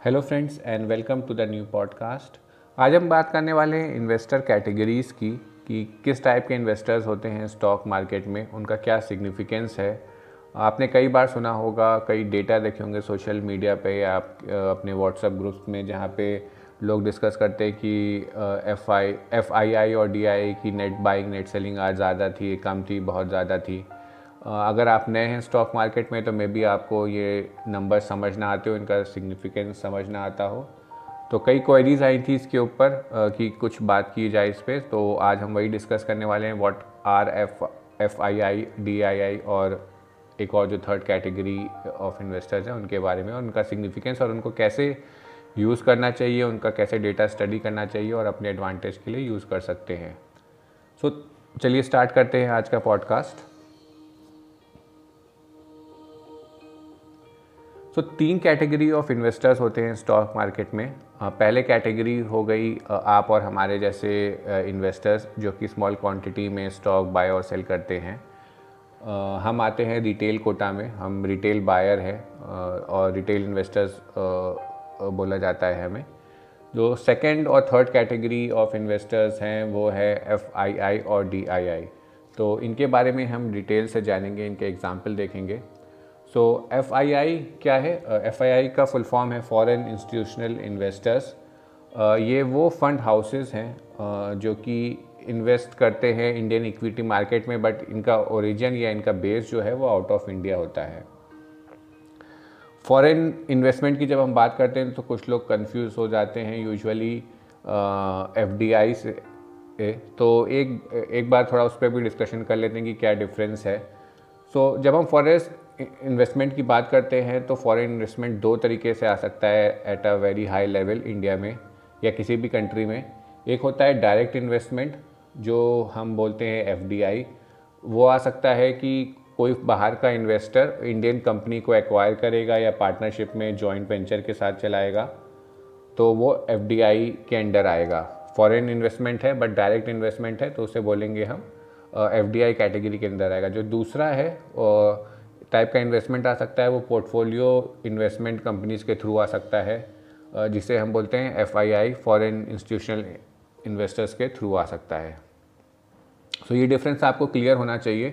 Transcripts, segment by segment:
Hello friends and welcome to the new podcast आज हम बात करने वाले हैं इन्वेस्टर कैटेगरीज़ की, कि किस टाइप के इन्वेस्टर्स होते हैं स्टॉक मार्केट में, उनका क्या सिग्निफिकेंस है। आपने कई बार सुना होगा, कई डेटा देखे होंगे सोशल मीडिया पे या आप अपने व्हाट्सएप ग्रुप्स में, जहाँ पे लोग डिस्कस करते हैं कि F I F I I और डी आई की नेट बाइंग नेट सेलिंग आज ज़्यादा थी, कम थी, बहुत ज़्यादा थी। अगर आप नए हैं स्टॉक मार्केट में तो मे बी आपको ये नंबर समझना आते हो इनका सिग्निफिकेंस समझना आता हो। तो कई क्वेरीज आई थी इसके ऊपर कि कुछ बात की जाए इस पर तो आज हम वही डिस्कस करने वाले हैं what are F F I I D I I और एक और जो थर्ड कैटेगरी ऑफ़ इन्वेस्टर्स हैं उनके बारे में उनका सिग्निफिकेंस और उनको कैसे यूज़ करना चाहिए उनका कैसे डेटा स्टडी करना चाहिए और अपने एडवांटेज के लिए यूज़ कर सकते हैं। सो so, चलिए स्टार्ट करते हैं आज का पॉडकास्ट सो so, तीन कैटेगरी ऑफ़ इन्वेस्टर्स होते हैं स्टॉक मार्केट में। पहले कैटेगरी हो गई आप और हमारे जैसे इन्वेस्टर्स जो कि स्मॉल क्वांटिटी में स्टॉक बाय और सेल करते हैं। हम आते हैं रिटेल कोटा में। हम रिटेल बायर हैं और रिटेल इन्वेस्टर्स बोला जाता है हमें। जो सेकंड और थर्ड कैटेगरी ऑफ़ इन्वेस्टर्स हैं वो है एफ़ आई आई और डी आई आई तो इनके बारे में हम डिटेल से जानेंगे इनके एग्ज़ाम्पल देखेंगे। सो एफ़ आई आई क्या है? एफ़ आई का फुल फॉर्म है फॉरेन इंस्टीट्यूशनल इन्वेस्टर्स ये वो फंड हाउसेस हैं uh, जो कि इन्वेस्ट करते हैं इंडियन इक्विटी मार्केट में बट इनका ओरिजिन या इनका बेस जो है वो आउट ऑफ़ इंडिया होता है। फॉरेन इन्वेस्टमेंट की जब हम बात करते हैं तो कुछ लोग कंफ्यूज हो जाते हैं यूजुअली एफ़ डी आई से तो एक एक बार थोड़ा उस पर भी डिस्कशन कर लेते हैं कि क्या डिफरेंस है। सो so, जब हम फॉरेन इन्वेस्टमेंट की बात करते हैं तो फॉरेन इन्वेस्टमेंट दो तरीके से आ सकता है at a very high level India में या किसी भी कंट्री में। एक होता है डायरेक्ट इन्वेस्टमेंट जो हम बोलते हैं एफडीआई वो आ सकता है कि कोई बाहर का इन्वेस्टर इंडियन कंपनी को एक्वायर करेगा या पार्टनरशिप में जॉइंट वेंचर के साथ चलाएगा तो वो एफडीआई के अंडर आएगा। फॉरेन इन्वेस्टमेंट है बट डायरेक्ट इन्वेस्टमेंट है तो उसे बोलेंगे हम एफडीआई कैटेगरी के अंदर आएगा। जो दूसरा है टाइप का इन्वेस्टमेंट आ सकता है वो पोर्टफोलियो इन्वेस्टमेंट कंपनीज़ के थ्रू आ सकता है जिसे हम बोलते हैं F I I foreign institutional investors के थ्रू आ सकता है। सो so, ये डिफरेंस आपको क्लियर होना चाहिए।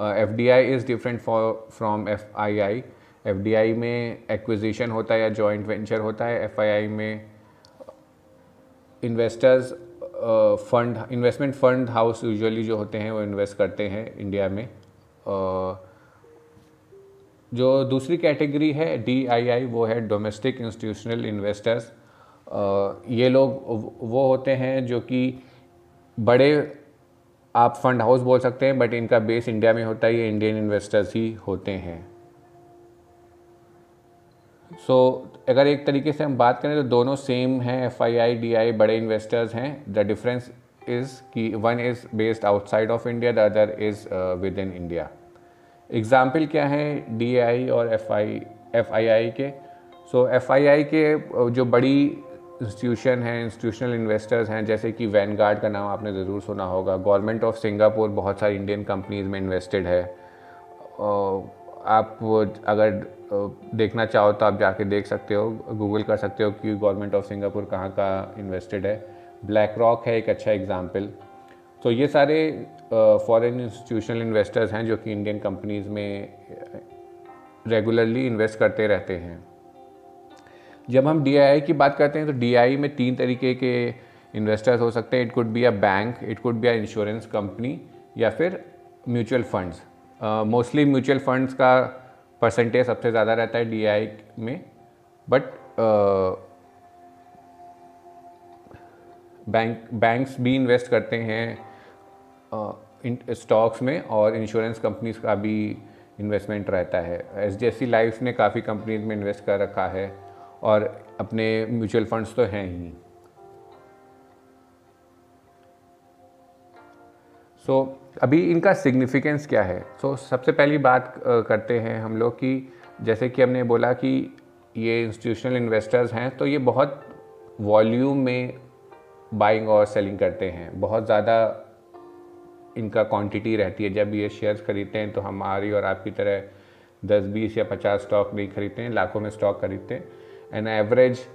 F D I is different for from F I I F D I में एक्विजिशन होता है या जॉइंट वेंचर होता है एफ़ आई आई में investors fund investment fund house usually जो होते हैं वो इन्वेस्ट करते हैं इंडिया में। uh, जो दूसरी कैटेगरी है डी आई आई वो है डोमेस्टिक इंस्टीट्यूशनल इन्वेस्टर्स ये लोग वो होते हैं जो कि बड़े आप फंड हाउस बोल सकते हैं बट इनका बेस इंडिया में होता है ये इंडियन इन्वेस्टर्स ही होते हैं। सो so, अगर एक तरीके से हम बात करें तो दोनों सेम हैं एफ़ आई आई डी आई बड़े इन्वेस्टर्स हैं। द डिफरेंस इज़ कि one is based outside of India the other is within India example क्या है? डी आई और एफ़ आई एफ़ आई आई के। सो एफ़ आई आई के जो बड़ी इंस्टीट्यूशन हैं इंस्टीट्यूशनल इन्वेस्टर्स हैं, जैसे कि वैनगार्ड का नाम आपने ज़रूर सुना होगा। गवर्नमेंट ऑफ़ सिंगापुर बहुत सारी इंडियन कंपनीज़ में इन्वेस्टेड है। आप अगर देखना चाहो तो आप जाके देख सकते हो गूगल कर सकते हो कि गवर्नमेंट ऑफ़ सिंगापुर कहाँ का इन्वेस्टेड है। ब्लैक रॉक है एक अच्छा एग्ज़ाम्पल तो ये सारे फॉरेन इंस्टीट्यूशनल इन्वेस्टर्स हैं जो कि इंडियन कंपनीज़ में रेगुलरली इन्वेस्ट करते रहते हैं। जब हम डी की बात करते हैं तो डी में तीन तरीके के इन्वेस्टर्स हो सकते हैं। It could be a bank it could be a insurance company या फिर mutual funds mostly mutual funds का परसेंटेज सबसे ज़्यादा रहता है डीआई में। बट बैंक बैंक्स भी इन्वेस्ट करते हैं। स्टॉक्स में और इंश्योरेंस कंपनीज़ का भी इन्वेस्टमेंट रहता है। एच डी सी लाइफ ने काफ़ी कंपनीज़ में इन्वेस्ट कर रखा है और अपने म्यूचुअल फंड्स तो हैं ही। सो so, अभी इनका सिग्निफिकेंस क्या है? सो so, सबसे पहली बात करते हैं हम लोग कि जैसे कि हमने बोला कि ये इंस्टीट्यूशनल इन्वेस्टर्स हैं तो ये बहुत वॉल्यूम में बाइंग और सेलिंग करते हैं। बहुत ज़्यादा इनका क्वांटिटी रहती है। जब ये शेयर्स खरीदते हैं तो हमारी और आपकी तरह दस, बीस या पचास स्टॉक नहीं खरीदते हैं, लाखों में स्टॉक खरीदते हैं। एंड एवरेज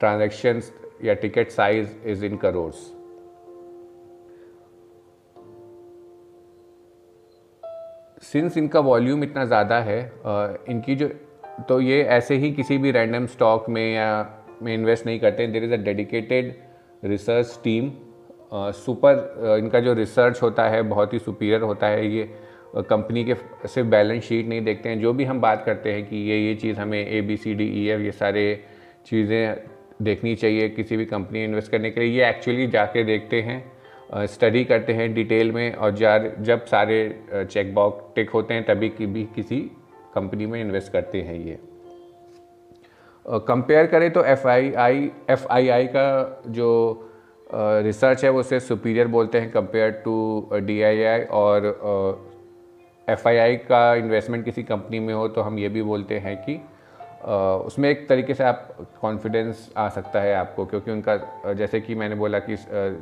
ट्रांजेक्शन्स या ticket size is in crores since इनका वॉल्यूम इतना ज़्यादा है इनकी जो तो ये ऐसे ही किसी भी रैंडम स्टॉक में या में इन्वेस्ट नहीं करते there is a dedicated research team super इनका जो रिसर्च होता है, बहुत ही सुपीरियर होता है ये। कंपनी के सिर्फ़ बैलेंस शीट नहीं देखते हैं। जो भी हम बात करते हैं कि ये ये चीज़ हमें A B C D E F ये सारे चीज़ें देखनी चाहिए किसी भी कंपनी में इन्वेस्ट करने के लिए। ये एक्चुअली जाके देखते हैं स्टडी करते हैं डिटेल में और जार, जब सारे चेक बॉक्स टिक होते हैं तभी की भी किसी कंपनी में इन्वेस्ट करते हैं ये। कंपेयर करें तो F I I F I आई का जो रिसर्च है, वो उसे सुपीरियर बोलते हैं compare to D I I और एफ़ आई आई का इन्वेस्टमेंट किसी कंपनी में हो तो हम ये भी बोलते हैं कि उसमें एक तरीके से आप कॉन्फिडेंस आ सकता है आपको, क्योंकि उनका जैसे कि मैंने बोला कि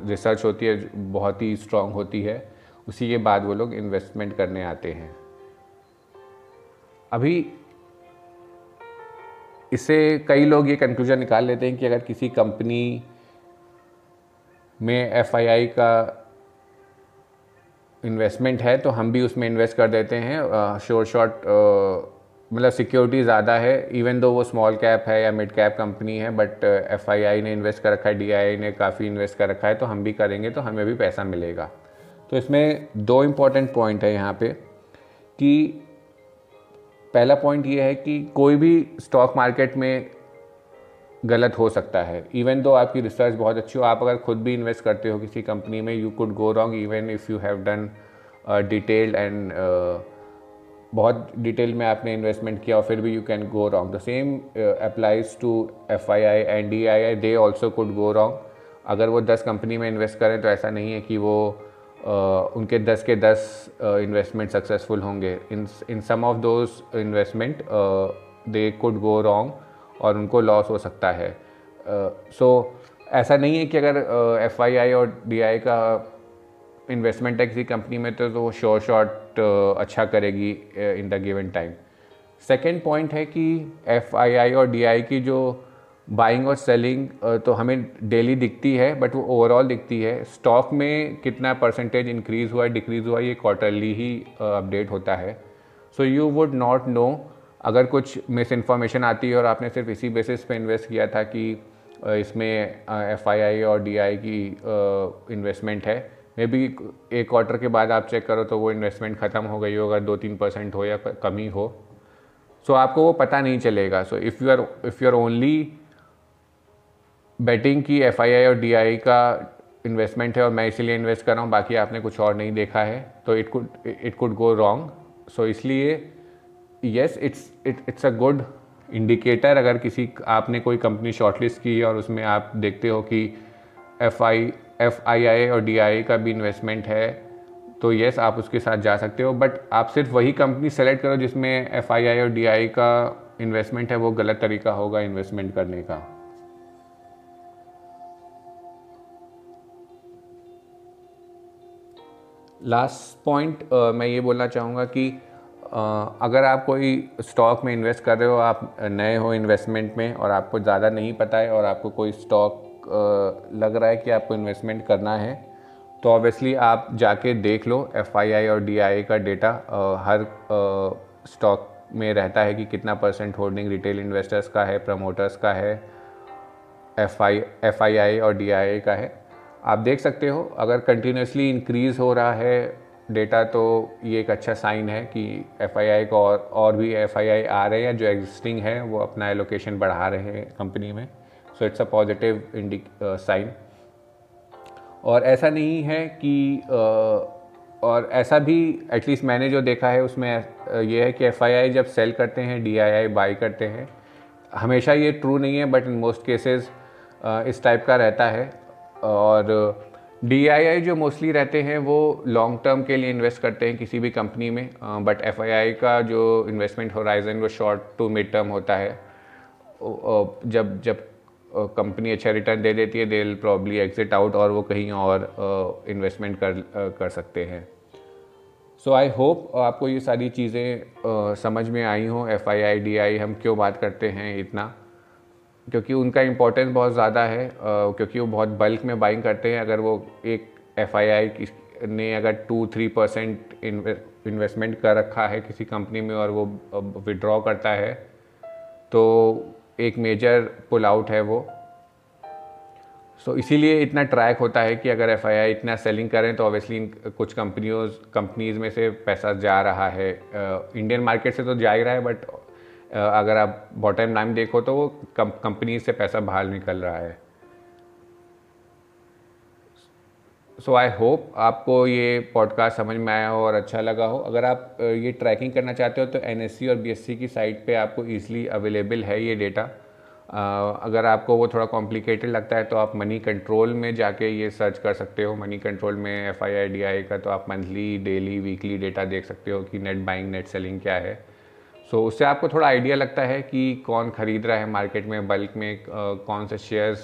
रिसर्च होती है, बहुत ही स्ट्रांग होती है, उसी के बाद वो लोग इन्वेस्टमेंट करने आते हैं। अभी इससे कई लोग ये कंक्लूजन निकाल लेते हैं कि अगर किसी कंपनी में एफ़ का इन्वेस्टमेंट है तो हम भी उसमें इन्वेस्ट कर देते हैं। शोर शॉर्ट मतलब सिक्योरिटी ज़्यादा है इवन दो वो स्मॉल कैप है या मिड कैप कंपनी है बट FII ने इन्वेस्ट कर रखा है डी ने काफ़ी इन्वेस्ट कर रखा है तो हम भी करेंगे तो हमें भी पैसा मिलेगा। तो इसमें दो इंपॉर्टेंट पॉइंट है यहाँ पे कि पहला पॉइंट ये है कि कोई भी स्टॉक मार्केट में गलत हो सकता है। इवन दो आपकी रिसर्च बहुत अच्छी हो आप अगर खुद भी इन्वेस्ट करते हो किसी कंपनी में you could go wrong even if you have done detailed and बहुत डिटेल में आपने इन्वेस्टमेंट किया और फिर भी you can go wrong the same applies to F I I and D I I they also could go wrong अगर वो दस कंपनी में इन्वेस्ट करें तो ऐसा नहीं है कि वो uh, उनके दस के दस इन्वेस्टमेंट uh, सक्सेसफुल होंगे। In in some of those investment they could go wrong और उनको लॉस हो सकता है। सो so, ऐसा नहीं है कि अगर एफ़ आई आई और डी आई का इन्वेस्टमेंट है किसी कंपनी में तो वो शोर शॉर्ट अच्छा करेगी in the given time second point है कि एफ़ आई आई और डी आई की जो बाइंग और सेलिंग तो हमें डेली दिखती है बट वो ओवरऑल दिखती है। स्टॉक में कितना परसेंटेज इंक्रीज़ हुआ डिक्रीज़ हुआ ये क्वार्टरली ही अपडेट होता है। So you would not know अगर कुछ मिस इन्फॉर्मेशन आती है और आपने सिर्फ़ इसी बेसिस पे इन्वेस्ट किया था कि इसमें एफ़ आई आई और डी आई की इन्वेस्टमेंट है मे बी एक क्वार्टर के बाद आप चेक करो तो वो इन्वेस्टमेंट ख़त्म हो गई हो अगर दो तीन परसेंट हो या कमी हो। सो so, आपको वो पता नहीं चलेगा। So if you are if you are only betting की एफ़ आई आई और डी आई का इन्वेस्टमेंट है और मैं इसीलिए इन्वेस्ट कर रहा हूँ बाकी आपने कुछ और नहीं देखा है तो it could it could go wrong so इसलिए yes it's it it's a good indicator अगर किसी आपने कोई कंपनी शॉर्टलिस्ट की और उसमें आप देखते हो कि F I F I I और डी आई का भी इन्वेस्टमेंट है तो येस आप उसके साथ जा सकते हो। बट आप सिर्फ़ वही कंपनी सेलेक्ट करो जिसमें एफ़ आई आई और डी आई का इन्वेस्टमेंट है वो गलत तरीका होगा इन्वेस्टमेंट करने का। लास्ट पॉइंट uh, मैं ये बोलना चाहूँगा कि अगर आप कोई स्टॉक में इन्वेस्ट कर रहे हो, आप नए हो इन्वेस्टमेंट में और आपको ज़्यादा नहीं पता है और आपको कोई स्टॉक लग रहा है कि आपको इन्वेस्टमेंट करना है तो ऑब्वियसली आप जाके देख लो एफआईआई और डी का डेटा हर स्टॉक में रहता है कि कितना परसेंट होल्डिंग रिटेल इन्वेस्टर्स का है प्रमोटर्स का है एफ़ आई और डी का है। आप देख सकते हो, अगर कंटिन्यूसली इंक्रीज़ हो रहा है डेटा तो ये एक अच्छा साइन है कि एफ़ आई आई को और और भी एफ़ आई आई आ रहे हैं जो एग्जिस्टिंग है वो अपना एलोकेशन बढ़ा रहे हैं कंपनी में। So it's a positive indic sign और ऐसा नहीं है कि uh, और ऐसा भी एटलीस्ट मैंने जो देखा है उसमें uh, ये है कि एफआईआई जब सेल करते हैं डीआईआई बाई करते हैं हमेशा ये ट्रू नहीं है बट इन मोस्ट केसेस इस टाइप का रहता है। और डीआईआई जो मोस्टली रहते हैं, वो लॉन्ग टर्म के लिए इन्वेस्ट करते हैं किसी भी कंपनी में बट एफआईआई का जो इन्वेस्टमेंट होराइजन वो शॉर्ट टू मिड टर्म होता है। जब जब कंपनी अच्छा रिटर्न दे देती है दे प्रॉब्ली एग्जिट आउट और वो कहीं और इन्वेस्टमेंट कर कर सकते हैं। सो आई होप आपको ये सारी चीज़ें समझ में आई हों। एफ़ आई आई डी आई हम क्यों बात करते हैं इतना? क्योंकि उनका इम्पोर्टेंस बहुत ज़्यादा है क्योंकि वो बहुत बल्क में बाइंग करते हैं। अगर वो एक एफआईआई ने अगर टू थ्री परसेंट इन्वेस्टमेंट कर रखा है किसी कंपनी में और वो विड्रॉ करता है तो एक मेजर पुल आउट है वो। सो so, इसीलिए इतना ट्रैक होता है कि अगर एफआईआई इतना सेलिंग करें तो ऑब्वियसली कुछ कंपनियों कंपनीज़ में से पैसा जा रहा है। इंडियन मार्केट से तो जा ही रहा है बट अगर आप बॉटम लाइन देखो तो वो कंपनी से पैसा बाहर निकल रहा है। सो आई होप आपको ये पॉडकास्ट समझ में आया हो और अच्छा लगा हो। अगर आप ये ट्रैकिंग करना चाहते हो तो एनएससी और बीएससी की साइट पे आपको ईजिली अवेलेबल है ये डेटा अगर आपको वो थोड़ा कॉम्प्लिकेटेड लगता है तो आप मनी कंट्रोल में जाके ये सर्च कर सकते हो। मनी कंट्रोल में F I I D I I तो आप मंथली डेली वीकली डेटा देख सकते हो कि नेट बाइंग नेट सेलिंग क्या है। सो so, उससे आपको थोड़ा आइडिया लगता है कि कौन ख़रीद रहा है मार्केट में बल्क में कौन से शेयर्स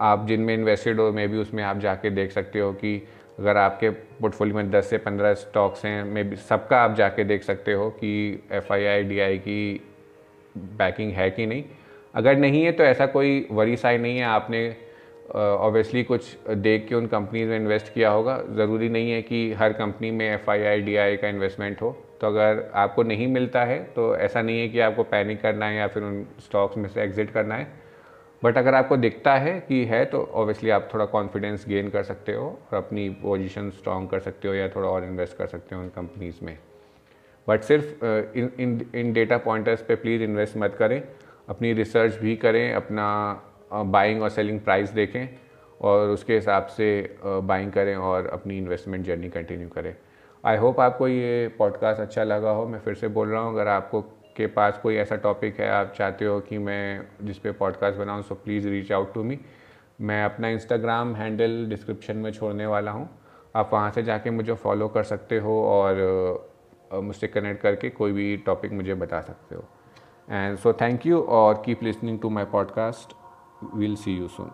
आप जिनमें इन्वेस्टेड हो मे भी उसमें आप जाके देख सकते हो कि अगर आपके पोर्टफोलियो में 10 से 15 स्टॉक्स हैं मे भी सबका आप जाके देख सकते हो कि एफ़ आई आई डी आई की बैकिंग है कि नहीं। अगर नहीं है तो ऐसा कोई वरी साई नहीं है। आपने ऑब्वियसली uh, कुछ देख के उन कंपनीज़ में इन्वेस्ट किया होगा। ज़रूरी नहीं है कि हर कंपनी में F I I D I I investment हो। तो अगर आपको नहीं मिलता है तो ऐसा नहीं है कि आपको पैनिक करना है या फिर उन स्टॉक्स में से एग्ज़िट करना है। बट अगर आपको दिखता है कि है तो ऑब्वियसली आप थोड़ा कॉन्फिडेंस गेन कर सकते हो और अपनी पोजीशन स्ट्रॉन्ग कर सकते हो या थोड़ा और इन्वेस्ट कर सकते हो उन कंपनीज़ में। बट सिर्फ़ in in in data pointers पे प्लीज़ इन्वेस्ट मत करें। अपनी रिसर्च भी करें, अपना बाइंग और सेलिंग प्राइस देखें और उसके हिसाब से बाइंग करें और अपनी इन्वेस्टमेंट जर्नी कंटिन्यू करें। आई होप आपको ये पॉडकास्ट अच्छा लगा हो। मैं फिर से बोल रहा हूँ, अगर आपको के पास कोई ऐसा टॉपिक है, आप चाहते हो कि मैं जिस पे पॉडकास्ट बनाऊँ so please reach out to me मैं अपना इंस्टाग्राम हैंडल डिस्क्रिप्शन में छोड़ने वाला हूँ। आप वहाँ से जाके मुझे फॉलो कर सकते हो और मुझसे कनेक्ट करके कोई भी टॉपिक मुझे बता सकते हो। एंड सो थैंक यू और keep listening to my podcast will see you soon